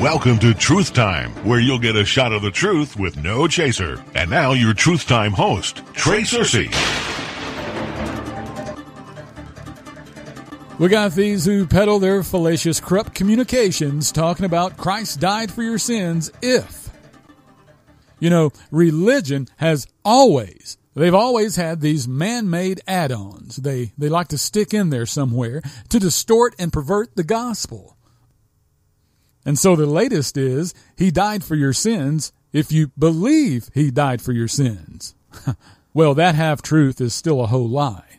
Welcome to Truth Time, where you'll get a shot of the truth with no chaser. And now your Truth Time host, Trey Searcy. We got these who peddle their fallacious, corrupt communications talking about Christ died for your sins if. You know, religion has always, they've always had these man-made add-ons. They, they like to stick in there somewhere to distort and pervert the gospel. And so the latest is, he died for your sins if you believe he died for your sins. well, that half truth is still a whole lie.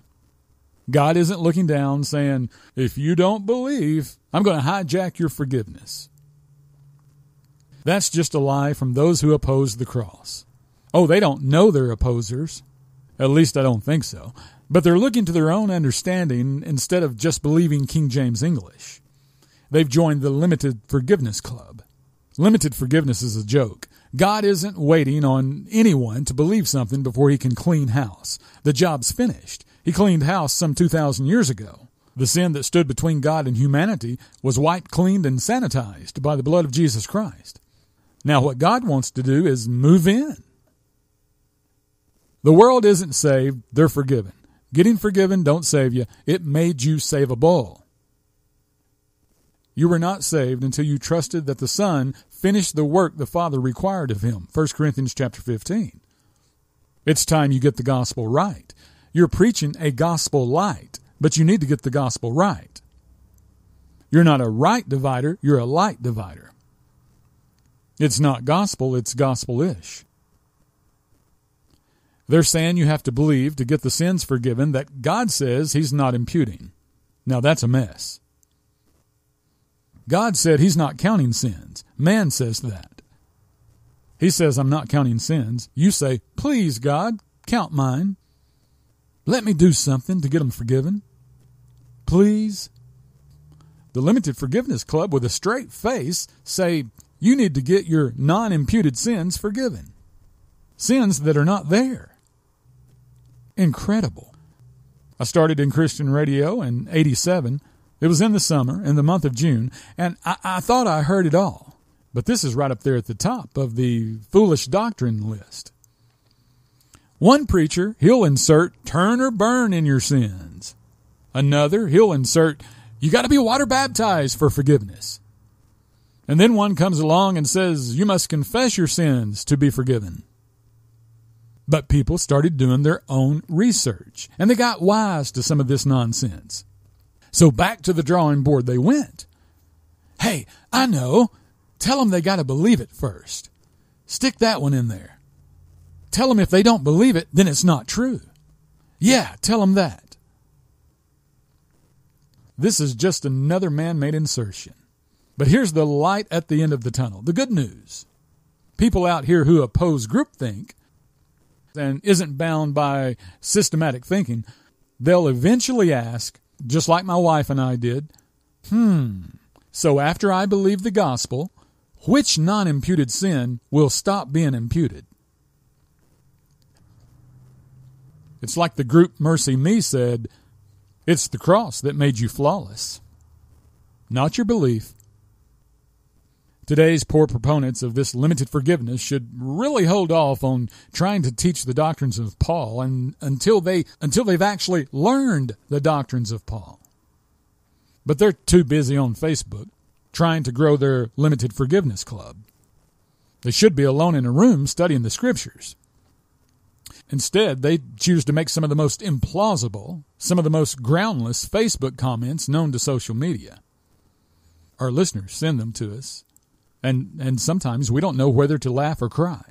God isn't looking down saying, if you don't believe, I'm going to hijack your forgiveness. That's just a lie from those who oppose the cross. Oh, they don't know they're opposers. At least I don't think so. But they're looking to their own understanding instead of just believing King James English. They've joined the Limited Forgiveness Club. Limited forgiveness is a joke. God isn't waiting on anyone to believe something before he can clean house. The job's finished. He cleaned house some 2,000 years ago. The sin that stood between God and humanity was wiped, cleaned, and sanitized by the blood of Jesus Christ. Now, what God wants to do is move in. The world isn't saved, they're forgiven. Getting forgiven don't save you, it made you savable. You were not saved until you trusted that the Son finished the work the Father required of him. 1 Corinthians chapter 15. It's time you get the gospel right. You're preaching a gospel light, but you need to get the gospel right. You're not a right divider, you're a light divider. It's not gospel, it's gospel ish. They're saying you have to believe to get the sins forgiven that God says He's not imputing. Now that's a mess. God said He's not counting sins. Man says that. He says, I'm not counting sins. You say, Please, God, count mine. Let me do something to get them forgiven. Please. The Limited Forgiveness Club, with a straight face, say you need to get your non imputed sins forgiven. Sins that are not there. Incredible. I started in Christian radio in 87. It was in the summer, in the month of June, and I, I thought I heard it all. But this is right up there at the top of the foolish doctrine list. One preacher, he'll insert turn or burn in your sins. Another, he'll insert you got to be water baptized for forgiveness. And then one comes along and says you must confess your sins to be forgiven. But people started doing their own research and they got wise to some of this nonsense. So back to the drawing board they went. Hey, I know. Tell them they got to believe it first. Stick that one in there. Tell them if they don't believe it, then it's not true. Yeah, tell them that. This is just another man made insertion. But here's the light at the end of the tunnel the good news. People out here who oppose groupthink and isn't bound by systematic thinking, they'll eventually ask, just like my wife and I did, hmm, so after I believe the gospel, which non imputed sin will stop being imputed? It's like the group MercyMe said, it's the cross that made you flawless, not your belief. Today's poor proponents of this limited forgiveness should really hold off on trying to teach the doctrines of Paul and until they until they've actually learned the doctrines of Paul. But they're too busy on Facebook trying to grow their limited forgiveness club. They should be alone in a room studying the scriptures. Instead, they choose to make some of the most implausible, some of the most groundless Facebook comments known to social media. Our listeners send them to us, and, and sometimes we don't know whether to laugh or cry.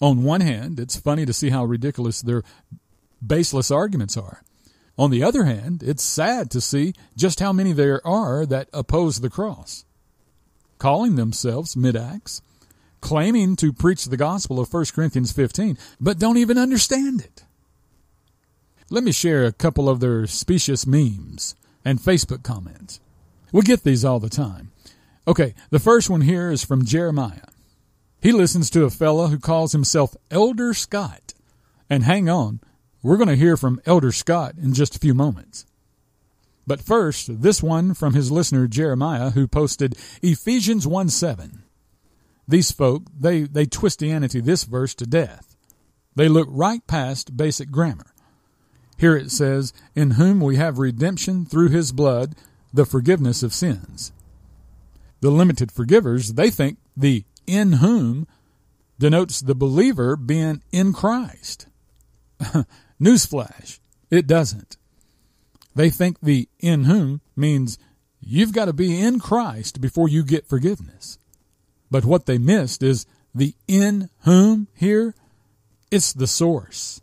On one hand, it's funny to see how ridiculous their baseless arguments are. On the other hand, it's sad to see just how many there are that oppose the cross. Calling themselves mid acts, claiming to preach the gospel of 1 Corinthians 15, but don't even understand it. Let me share a couple of their specious memes and Facebook comments. We get these all the time. Okay, the first one here is from Jeremiah. He listens to a fellow who calls himself Elder Scott. And hang on, we're going to hear from Elder Scott in just a few moments. But first, this one from his listener Jeremiah, who posted Ephesians 1 7. These folk, they, they Twistianity this verse to death. They look right past basic grammar. Here it says, In whom we have redemption through his blood, the forgiveness of sins. The limited forgivers, they think the in whom denotes the believer being in Christ. Newsflash, it doesn't. They think the in whom means you've got to be in Christ before you get forgiveness. But what they missed is the in whom here, it's the source.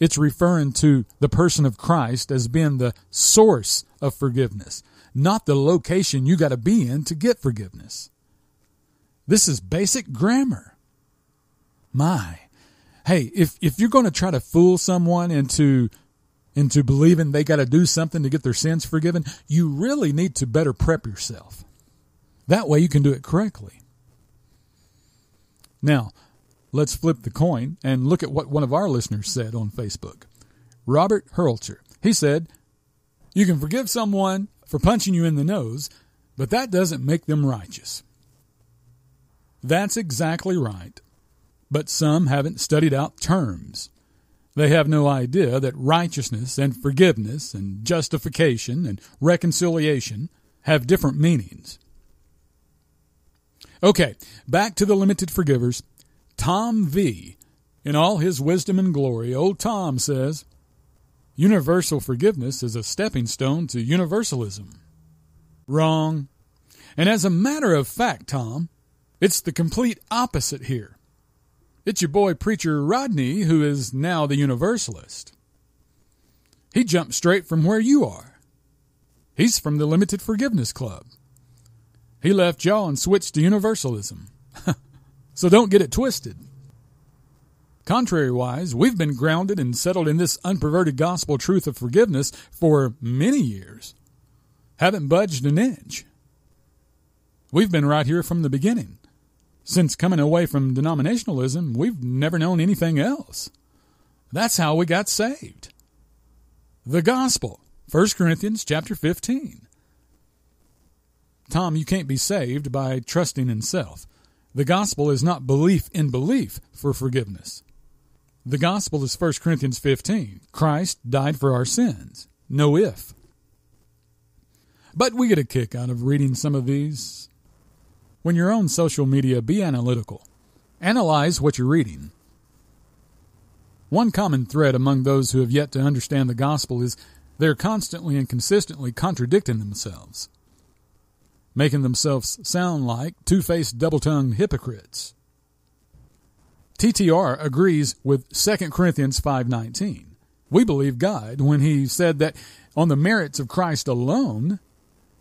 It's referring to the person of Christ as being the source of forgiveness, not the location you got to be in to get forgiveness. This is basic grammar. My. Hey, if, if you're going to try to fool someone into into believing they got to do something to get their sins forgiven, you really need to better prep yourself. That way you can do it correctly. Now, let's flip the coin and look at what one of our listeners said on Facebook. Robert Hurlcher. He said, You can forgive someone for punching you in the nose, but that doesn't make them righteous. That's exactly right. But some haven't studied out terms. They have no idea that righteousness and forgiveness and justification and reconciliation have different meanings. Okay, back to the limited forgivers. Tom V. In all his wisdom and glory, old Tom says, Universal forgiveness is a stepping stone to universalism. Wrong. And as a matter of fact, Tom, it's the complete opposite here. It's your boy Preacher Rodney who is now the Universalist. He jumped straight from where you are. He's from the Limited Forgiveness Club. He left y'all and switched to universalism. so don't get it twisted. Contrariwise, we've been grounded and settled in this unperverted gospel truth of forgiveness for many years. Haven't budged an inch. We've been right here from the beginning. Since coming away from denominationalism, we've never known anything else. That's how we got saved. The gospel, 1 Corinthians chapter 15. Tom, you can't be saved by trusting in self. The gospel is not belief in belief for forgiveness. The gospel is 1 Corinthians 15. Christ died for our sins. No if. But we get a kick out of reading some of these. When you're on social media, be analytical. Analyze what you're reading. One common thread among those who have yet to understand the gospel is they're constantly and consistently contradicting themselves making themselves sound like two faced, double tongued hypocrites. TTR agrees with 2 Corinthians 5:19. We believe God when he said that on the merits of Christ alone,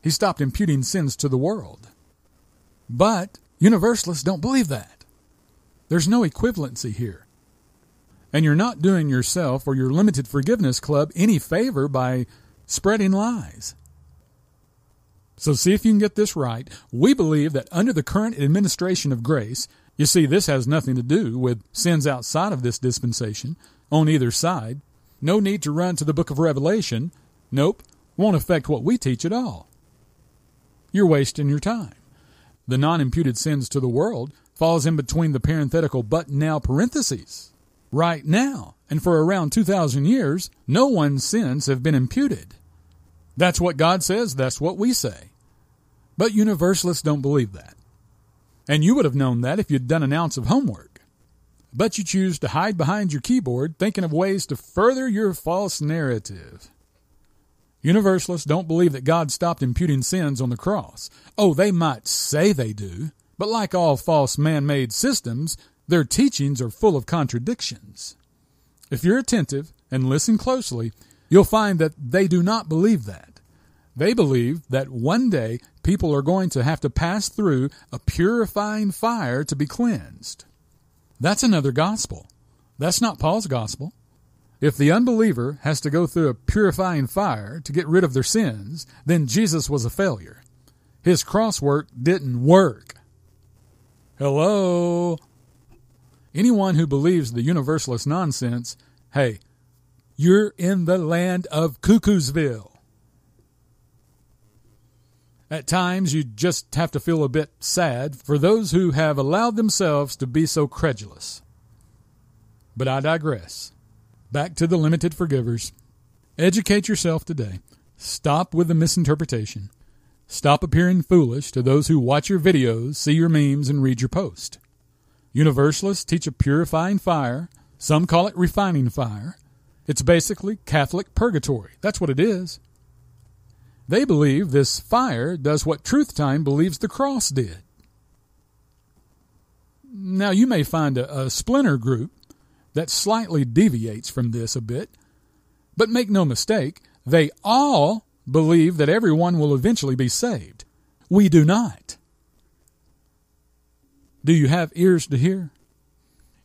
he stopped imputing sins to the world. But universalists don't believe that. There's no equivalency here. And you're not doing yourself or your limited forgiveness club any favor by spreading lies. So see if you can get this right. We believe that under the current administration of grace, you see, this has nothing to do with sins outside of this dispensation on either side. No need to run to the book of Revelation. Nope, won't affect what we teach at all. You're wasting your time. The non imputed sins to the world falls in between the parenthetical but now parentheses. Right now, and for around 2,000 years, no one's sins have been imputed. That's what God says, that's what we say. But universalists don't believe that. And you would have known that if you'd done an ounce of homework. But you choose to hide behind your keyboard thinking of ways to further your false narrative. Universalists don't believe that God stopped imputing sins on the cross. Oh, they might say they do, but like all false man made systems, their teachings are full of contradictions. If you're attentive and listen closely, you'll find that they do not believe that. They believe that one day people are going to have to pass through a purifying fire to be cleansed. That's another gospel. That's not Paul's gospel. If the unbeliever has to go through a purifying fire to get rid of their sins, then Jesus was a failure. His cross work didn't work. Hello? Anyone who believes the universalist nonsense, hey, you're in the land of Cuckoosville. At times, you just have to feel a bit sad for those who have allowed themselves to be so credulous. But I digress. Back to the limited forgivers. Educate yourself today. Stop with the misinterpretation. Stop appearing foolish to those who watch your videos, see your memes, and read your post. Universalists teach a purifying fire. Some call it refining fire. It's basically Catholic purgatory. That's what it is. They believe this fire does what Truth Time believes the cross did. Now, you may find a, a splinter group that slightly deviates from this a bit, but make no mistake, they all believe that everyone will eventually be saved. We do not. Do you have ears to hear?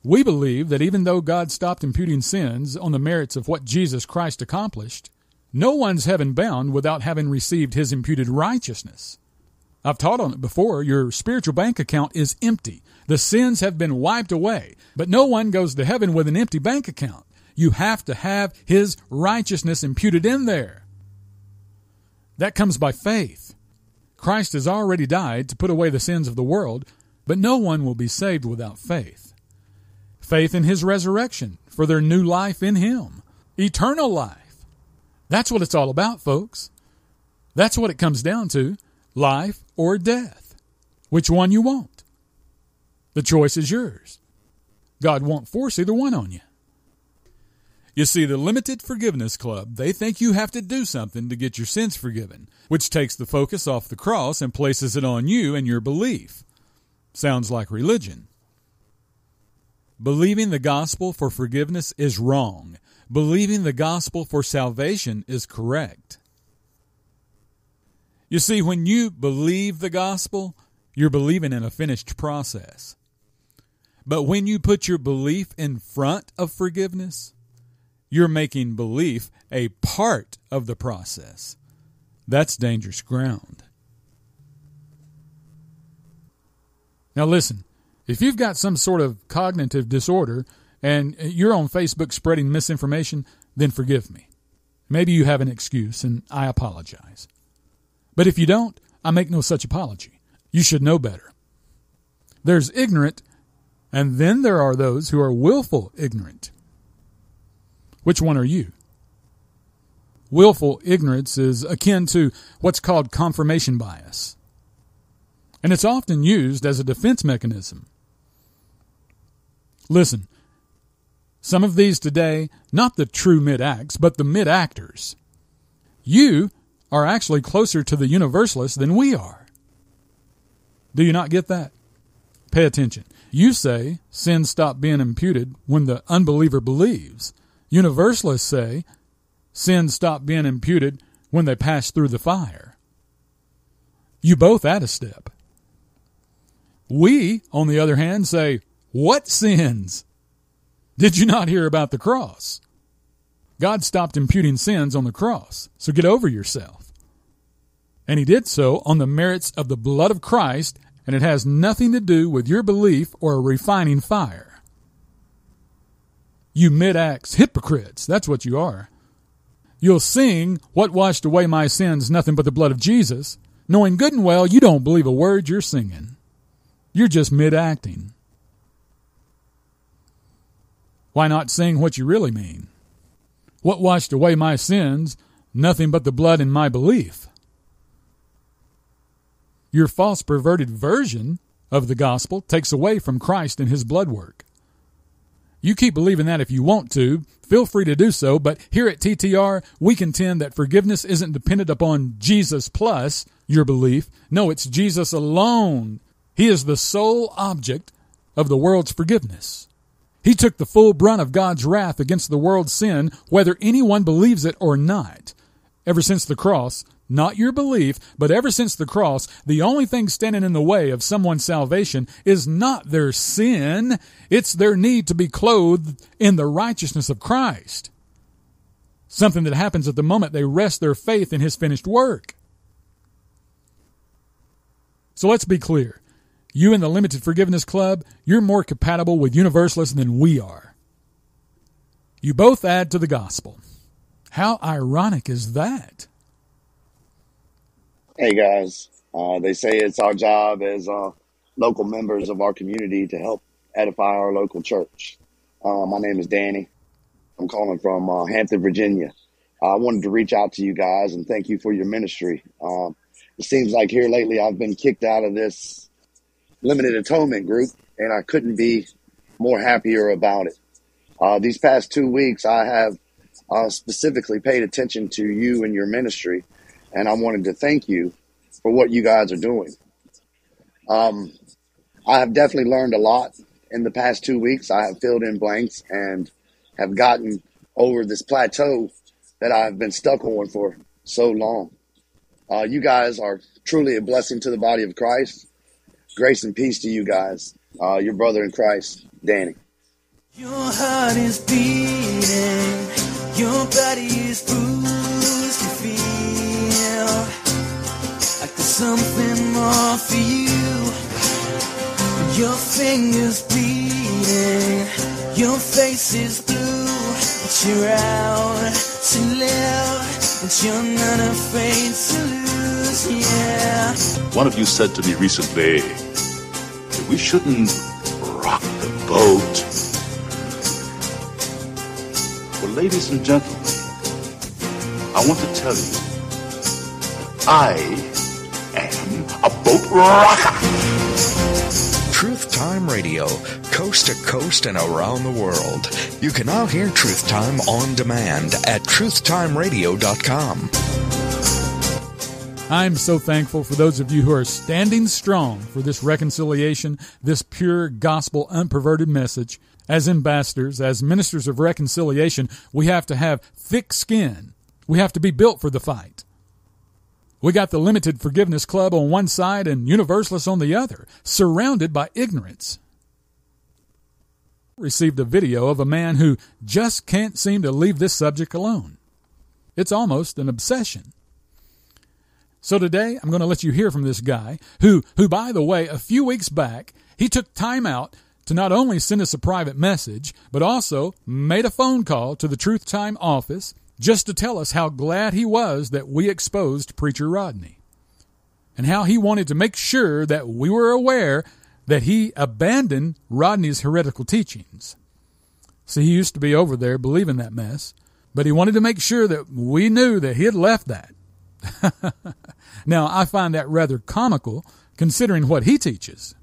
We believe that even though God stopped imputing sins on the merits of what Jesus Christ accomplished, no one's heaven bound without having received his imputed righteousness. I've taught on it before. Your spiritual bank account is empty. The sins have been wiped away. But no one goes to heaven with an empty bank account. You have to have his righteousness imputed in there. That comes by faith. Christ has already died to put away the sins of the world, but no one will be saved without faith. Faith in his resurrection for their new life in him, eternal life. That's what it's all about, folks. That's what it comes down to life or death. Which one you want? The choice is yours. God won't force either one on you. You see, the Limited Forgiveness Club, they think you have to do something to get your sins forgiven, which takes the focus off the cross and places it on you and your belief. Sounds like religion. Believing the gospel for forgiveness is wrong believing the gospel for salvation is correct. You see, when you believe the gospel, you're believing in a finished process. But when you put your belief in front of forgiveness, you're making belief a part of the process. That's dangerous ground. Now, listen, if you've got some sort of cognitive disorder, and you're on Facebook spreading misinformation, then forgive me. Maybe you have an excuse, and I apologize. But if you don't, I make no such apology. You should know better. There's ignorant, and then there are those who are willful ignorant. Which one are you? Willful ignorance is akin to what's called confirmation bias, and it's often used as a defense mechanism. Listen, some of these today, not the true mid acts, but the mid actors. You are actually closer to the universalists than we are. Do you not get that? Pay attention. You say sin stop being imputed when the unbeliever believes. Universalists say sin stop being imputed when they pass through the fire. You both add a step. We, on the other hand, say, What sins? Did you not hear about the cross? God stopped imputing sins on the cross, so get over yourself. And he did so on the merits of the blood of Christ, and it has nothing to do with your belief or a refining fire. You mid acts hypocrites, that's what you are. You'll sing, What washed away my sins? Nothing but the blood of Jesus, knowing good and well you don't believe a word you're singing. You're just mid acting. Why not sing what you really mean? What washed away my sins? Nothing but the blood in my belief. Your false perverted version of the gospel takes away from Christ and his blood work. You keep believing that if you want to, feel free to do so, but here at TTR, we contend that forgiveness isn't dependent upon Jesus plus your belief. No, it's Jesus alone. He is the sole object of the world's forgiveness. He took the full brunt of God's wrath against the world's sin, whether anyone believes it or not. Ever since the cross, not your belief, but ever since the cross, the only thing standing in the way of someone's salvation is not their sin, it's their need to be clothed in the righteousness of Christ. Something that happens at the moment they rest their faith in His finished work. So let's be clear. You and the Limited Forgiveness Club, you're more compatible with Universalists than we are. You both add to the gospel. How ironic is that? Hey guys, uh, they say it's our job as uh, local members of our community to help edify our local church. Uh, my name is Danny. I'm calling from uh, Hampton, Virginia. I wanted to reach out to you guys and thank you for your ministry. Um, it seems like here lately I've been kicked out of this limited atonement group, and I couldn't be more happier about it. Uh, these past two weeks, I have uh, specifically paid attention to you and your ministry, and I wanted to thank you for what you guys are doing. Um, I have definitely learned a lot in the past two weeks. I have filled in blanks and have gotten over this plateau that I've been stuck on for so long. Uh, you guys are truly a blessing to the body of Christ. Grace and peace to you guys. Uh, your brother in Christ, Danny. Your heart is beating, your body is bruised. You feel like there's something more for you. Your fingers bleeding, your face is blue, but you're out to live, and you're not afraid to lose. Yeah. One of you said to me recently that we shouldn't rock the boat. Well, ladies and gentlemen, I want to tell you, I am a boat rocker. Truth Time Radio, coast to coast and around the world. You can now hear Truth Time on demand at truthtimeradio.com. I'm so thankful for those of you who are standing strong for this reconciliation, this pure gospel, unperverted message. As ambassadors, as ministers of reconciliation, we have to have thick skin. We have to be built for the fight. We got the Limited Forgiveness Club on one side and Universalists on the other, surrounded by ignorance. Received a video of a man who just can't seem to leave this subject alone. It's almost an obsession. So today I'm going to let you hear from this guy who, who by the way, a few weeks back, he took time out to not only send us a private message, but also made a phone call to the Truth Time office just to tell us how glad he was that we exposed Preacher Rodney and how he wanted to make sure that we were aware that he abandoned Rodney's heretical teachings. See, he used to be over there believing that mess, but he wanted to make sure that we knew that he had left that. now, I find that rather comical considering what he teaches.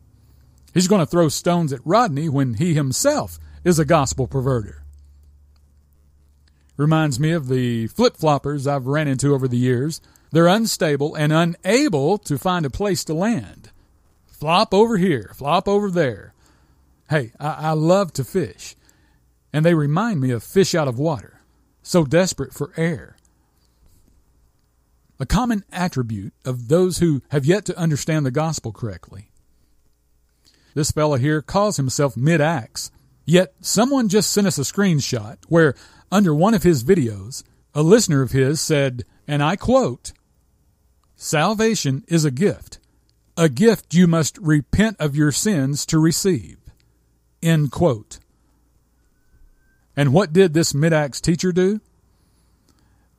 He's going to throw stones at Rodney when he himself is a gospel perverter. Reminds me of the flip floppers I've ran into over the years. They're unstable and unable to find a place to land. Flop over here, flop over there. Hey, I, I love to fish, and they remind me of fish out of water, so desperate for air. A common attribute of those who have yet to understand the gospel correctly. This fellow here calls himself Mid Acts, yet someone just sent us a screenshot where under one of his videos, a listener of his said, and I quote, Salvation is a gift, a gift you must repent of your sins to receive. End quote. And what did this mid-acts teacher do?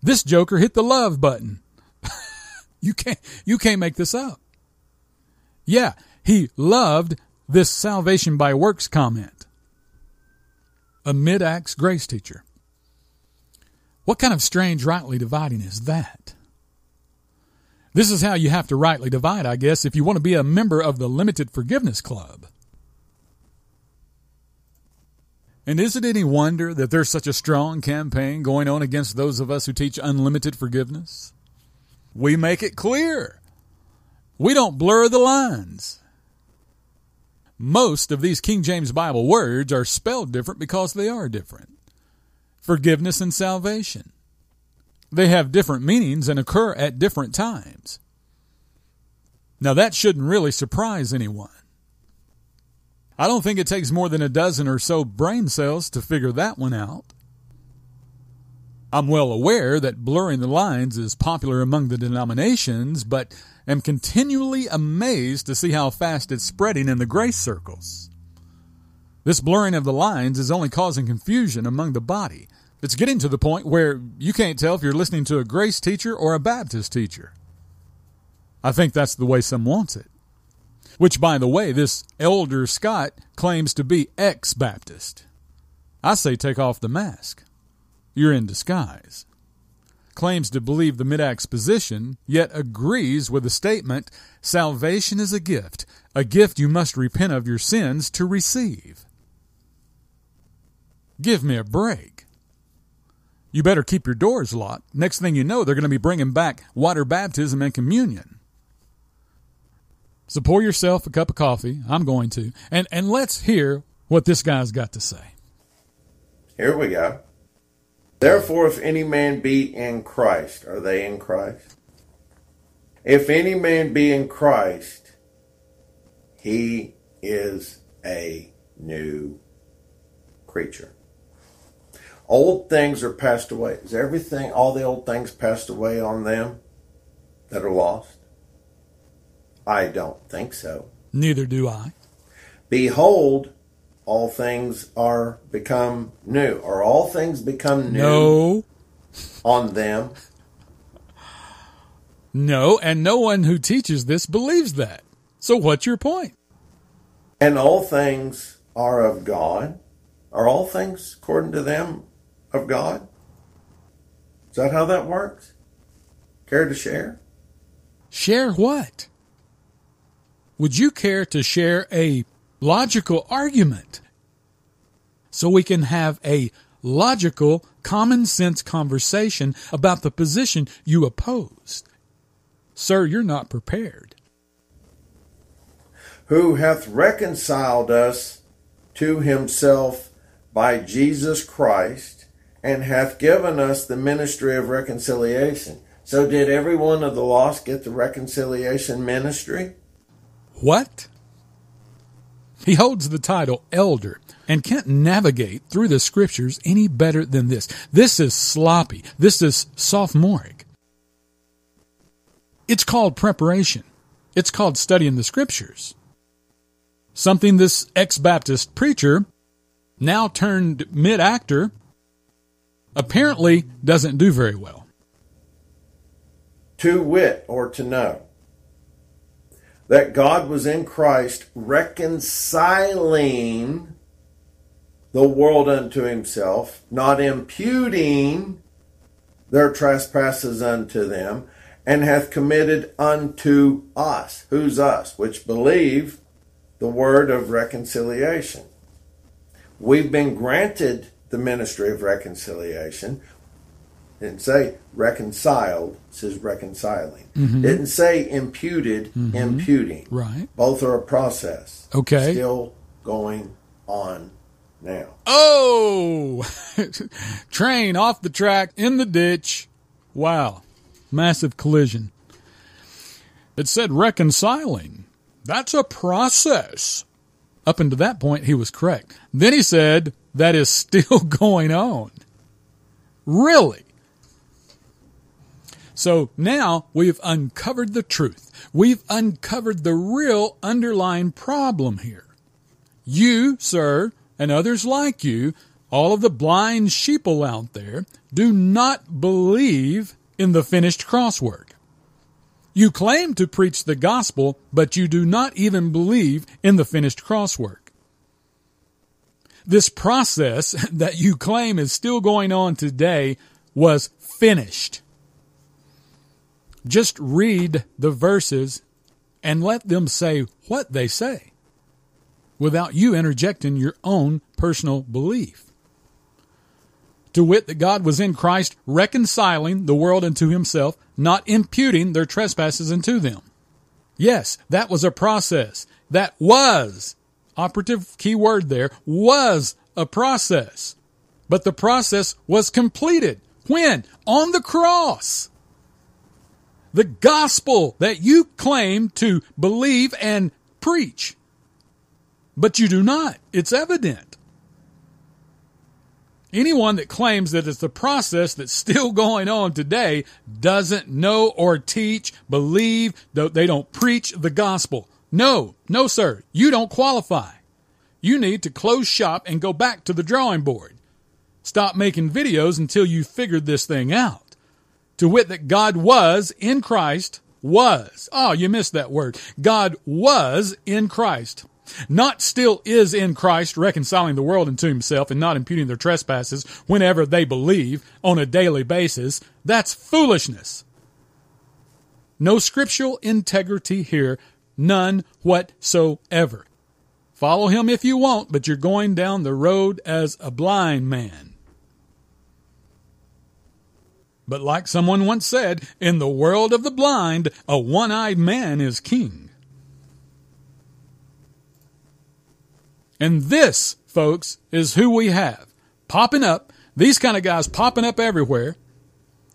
This joker hit the love button. You can't you can't make this up. Yeah, he loved this salvation by works comment. A mid-acts grace teacher. What kind of strange rightly dividing is that? This is how you have to rightly divide, I guess, if you want to be a member of the Limited Forgiveness Club. And is it any wonder that there's such a strong campaign going on against those of us who teach unlimited forgiveness? We make it clear. We don't blur the lines. Most of these King James Bible words are spelled different because they are different forgiveness and salvation. They have different meanings and occur at different times. Now, that shouldn't really surprise anyone. I don't think it takes more than a dozen or so brain cells to figure that one out. I'm well aware that blurring the lines is popular among the denominations, but am continually amazed to see how fast it's spreading in the grace circles. This blurring of the lines is only causing confusion among the body. It's getting to the point where you can't tell if you're listening to a grace teacher or a Baptist teacher. I think that's the way some wants it. Which, by the way, this Elder Scott claims to be ex Baptist. I say take off the mask. You're in disguise. Claims to believe the mid acts position, yet agrees with the statement salvation is a gift, a gift you must repent of your sins to receive. Give me a break. You better keep your doors locked. Next thing you know, they're going to be bringing back water baptism and communion. So pour yourself a cup of coffee. I'm going to. And, and let's hear what this guy's got to say. Here we go. Therefore, if any man be in Christ, are they in Christ? If any man be in Christ, he is a new creature. Old things are passed away. Is everything, all the old things passed away on them that are lost? I don't think so. Neither do I. Behold, all things are become new. Are all things become new No, on them? no, and no one who teaches this believes that. So what's your point? And all things are of God? Are all things, according to them, of God? Is that how that works? Care to share? Share what? Would you care to share a logical argument so we can have a logical, common sense conversation about the position you opposed? Sir, you're not prepared. Who hath reconciled us to himself by Jesus Christ and hath given us the ministry of reconciliation. So, did every one of the lost get the reconciliation ministry? What? He holds the title elder and can't navigate through the scriptures any better than this. This is sloppy. This is sophomoric. It's called preparation. It's called studying the scriptures. Something this ex Baptist preacher, now turned mid actor, apparently doesn't do very well. To wit, or to know, that God was in Christ reconciling the world unto himself, not imputing their trespasses unto them, and hath committed unto us, who's us, which believe the word of reconciliation. We've been granted the ministry of reconciliation. Didn't say reconciled, it says reconciling. Mm-hmm. Didn't say imputed, mm-hmm. imputing. Right. Both are a process. Okay. Still going on now. Oh! Train off the track in the ditch. Wow. Massive collision. It said reconciling. That's a process. Up until that point, he was correct. Then he said that is still going on. Really? So now we've uncovered the truth. We've uncovered the real underlying problem here. You, sir, and others like you, all of the blind sheeple out there, do not believe in the finished crosswork. You claim to preach the gospel, but you do not even believe in the finished crosswork. This process that you claim is still going on today was finished. Just read the verses and let them say what they say without you interjecting your own personal belief. To wit, that God was in Christ reconciling the world unto himself, not imputing their trespasses unto them. Yes, that was a process. That was, operative key word there, was a process. But the process was completed. When? On the cross. The gospel that you claim to believe and preach. But you do not. It's evident. Anyone that claims that it's the process that's still going on today doesn't know or teach, believe, they don't preach the gospel. No, no, sir. You don't qualify. You need to close shop and go back to the drawing board. Stop making videos until you figured this thing out. To wit, that God was in Christ was. Oh, you missed that word. God was in Christ. Not still is in Christ, reconciling the world unto himself and not imputing their trespasses whenever they believe on a daily basis. That's foolishness. No scriptural integrity here. None whatsoever. Follow him if you want, but you're going down the road as a blind man. But like someone once said, in the world of the blind, a one eyed man is king. And this, folks, is who we have popping up, these kind of guys popping up everywhere.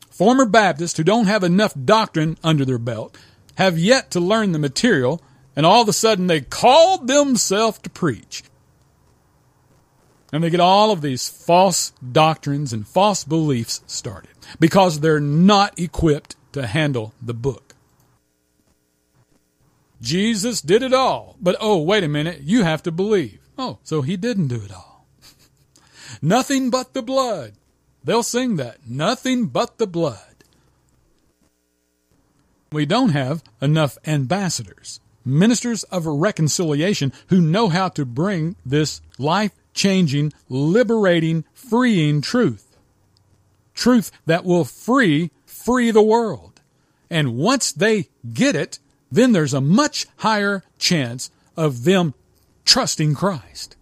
Former Baptists who don't have enough doctrine under their belt have yet to learn the material, and all of a sudden they called themselves to preach. And they get all of these false doctrines and false beliefs started because they're not equipped to handle the book. Jesus did it all, but oh, wait a minute, you have to believe. Oh, so he didn't do it all. Nothing but the blood. They'll sing that. Nothing but the blood. We don't have enough ambassadors, ministers of reconciliation who know how to bring this life changing, liberating, freeing truth. Truth that will free, free the world. And once they get it, then there's a much higher chance of them trusting Christ.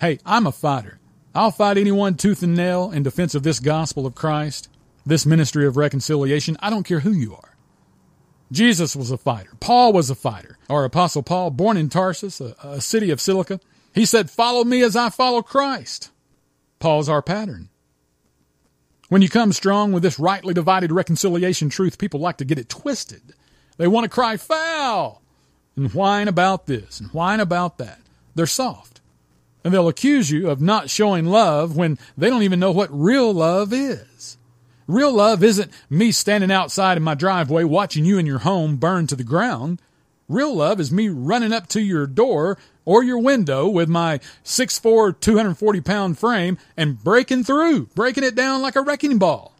Hey, I'm a fighter. I'll fight anyone tooth and nail in defense of this gospel of Christ, this ministry of reconciliation. I don't care who you are. Jesus was a fighter. Paul was a fighter. Our apostle Paul, born in Tarsus, a, a city of Cilicia, he said, follow me as I follow Christ. Paul's our pattern. When you come strong with this rightly divided reconciliation truth, people like to get it twisted. They want to cry foul and whine about this and whine about that. They're soft. And they'll accuse you of not showing love when they don't even know what real love is. Real love isn't me standing outside in my driveway watching you and your home burn to the ground. Real love is me running up to your door or your window with my 6'4, 240 pound frame and breaking through, breaking it down like a wrecking ball.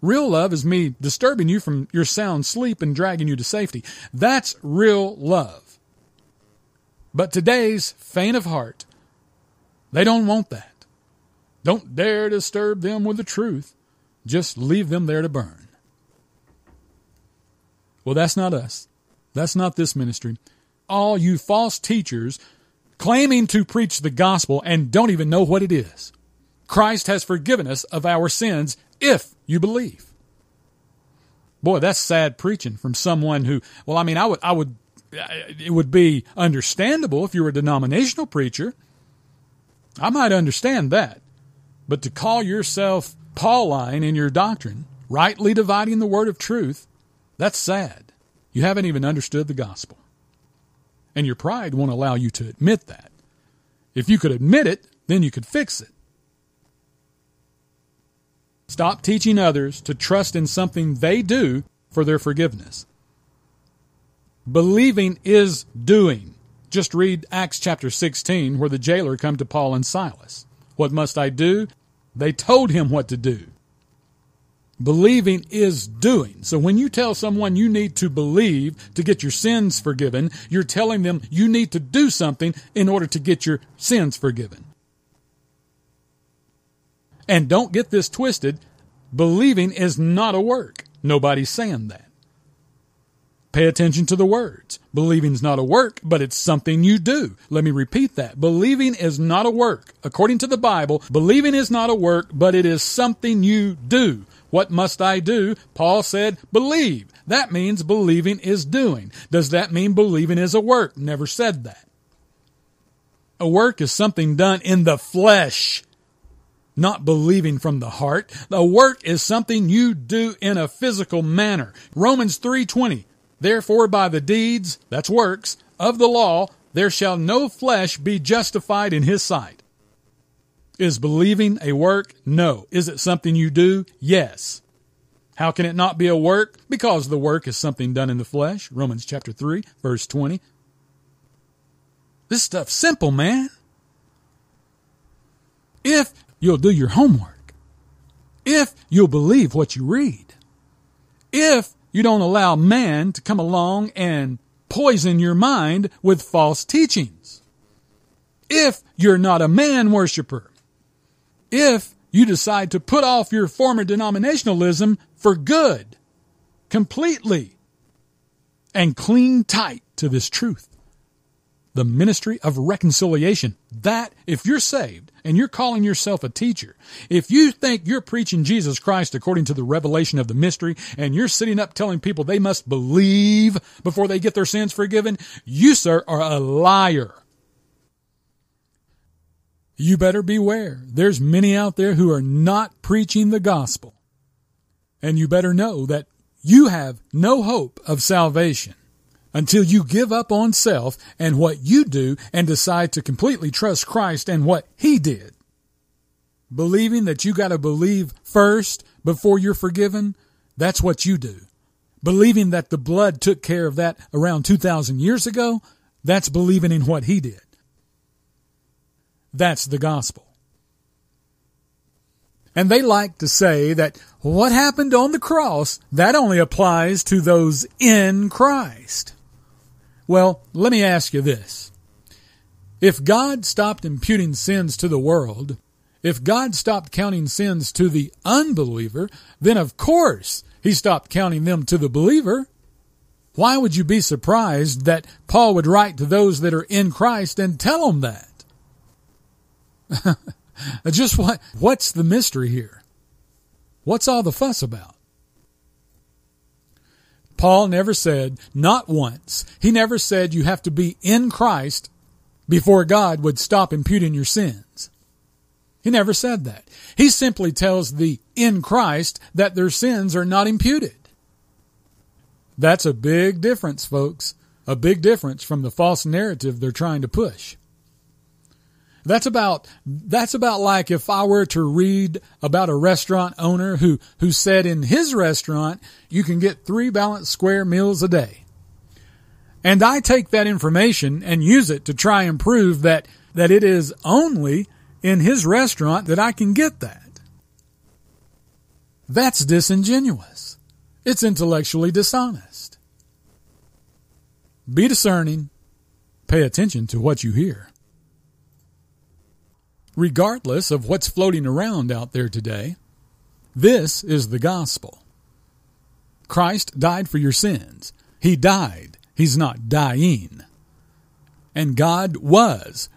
Real love is me disturbing you from your sound sleep and dragging you to safety. That's real love. But today's faint of heart, they don't want that. Don't dare disturb them with the truth. Just leave them there to burn. Well, that's not us. That's not this ministry. All you false teachers claiming to preach the gospel and don't even know what it is. Christ has forgiven us of our sins if you believe. Boy, that's sad preaching from someone who, well, I mean, I would, I would it would be understandable if you were a denominational preacher. I might understand that. But to call yourself Pauline in your doctrine, rightly dividing the word of truth, that's sad. You haven't even understood the gospel. And your pride won't allow you to admit that. If you could admit it, then you could fix it. Stop teaching others to trust in something they do for their forgiveness. Believing is doing. Just read Acts chapter 16, where the jailer come to Paul and Silas. What must I do? They told him what to do. Believing is doing. So when you tell someone you need to believe to get your sins forgiven, you're telling them you need to do something in order to get your sins forgiven. And don't get this twisted. Believing is not a work. Nobody's saying that. Pay attention to the words. Believing is not a work, but it's something you do. Let me repeat that. Believing is not a work. According to the Bible, believing is not a work, but it is something you do. What must I do? Paul said, believe. That means believing is doing. Does that mean believing is a work? Never said that. A work is something done in the flesh, not believing from the heart. A work is something you do in a physical manner. Romans 3:20 Therefore, by the deeds, that's works, of the law, there shall no flesh be justified in his sight. Is believing a work? No. Is it something you do? Yes. How can it not be a work? Because the work is something done in the flesh. Romans chapter 3, verse 20. This stuff's simple, man. If you'll do your homework, if you'll believe what you read, if you don't allow man to come along and poison your mind with false teachings. If you're not a man worshiper. If you decide to put off your former denominationalism for good, completely, and cling tight to this truth. The ministry of reconciliation. That, if you're saved and you're calling yourself a teacher, if you think you're preaching Jesus Christ according to the revelation of the mystery and you're sitting up telling people they must believe before they get their sins forgiven, you, sir, are a liar. You better beware. There's many out there who are not preaching the gospel. And you better know that you have no hope of salvation until you give up on self and what you do and decide to completely trust Christ and what He did. Believing that you got to believe first before you're forgiven, that's what you do. Believing that the blood took care of that around 2,000 years ago, that's believing in what He did. That's the gospel. And they like to say that what happened on the cross, that only applies to those in Christ. Well, let me ask you this. If God stopped imputing sins to the world, if God stopped counting sins to the unbeliever, then of course he stopped counting them to the believer. Why would you be surprised that Paul would write to those that are in Christ and tell them that? Just what, what's the mystery here? What's all the fuss about? Paul never said, not once, he never said you have to be in Christ before God would stop imputing your sins. He never said that. He simply tells the in Christ that their sins are not imputed. That's a big difference, folks. A big difference from the false narrative they're trying to push. That's about that's about like if I were to read about a restaurant owner who who said in his restaurant you can get 3 balanced square meals a day. And I take that information and use it to try and prove that that it is only in his restaurant that I can get that. That's disingenuous. It's intellectually dishonest. Be discerning. Pay attention to what you hear regardless of what's floating around out there today. This is the gospel. Christ died for your sins. He died. He's not dying. And God was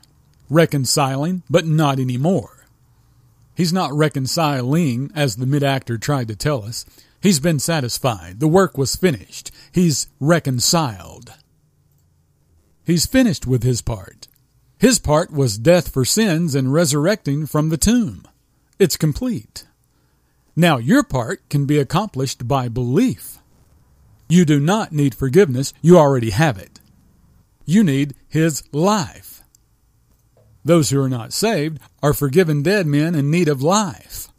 reconciling, but not anymore. He's not reconciling, as the mid actor tried to tell us. He's been satisfied. The work was finished. He's reconciled. He's finished with his part. His part was death for sins and resurrecting from the tomb. It's complete. Now your part can be accomplished by belief. You do not need forgiveness, you already have it. You need His life. Those who are not saved are forgiven dead men in need of life.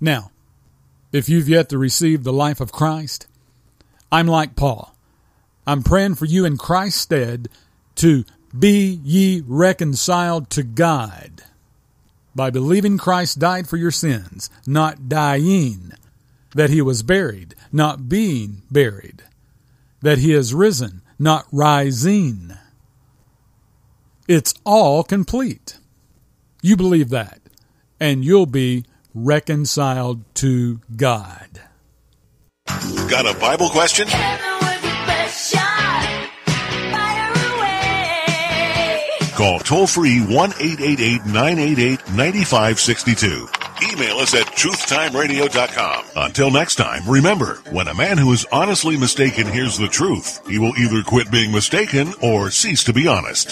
Now, if you've yet to receive the life of Christ, I'm like Paul. I'm praying for you in Christ's stead to be ye reconciled to God by believing Christ died for your sins, not dying, that he was buried, not being buried, that he is risen, not rising. It's all complete. You believe that, and you'll be reconciled to God. Got a Bible question? Call toll free 1 888 988 9562. Email us at truthtimeradio.com. Until next time, remember, when a man who is honestly mistaken hears the truth, he will either quit being mistaken or cease to be honest.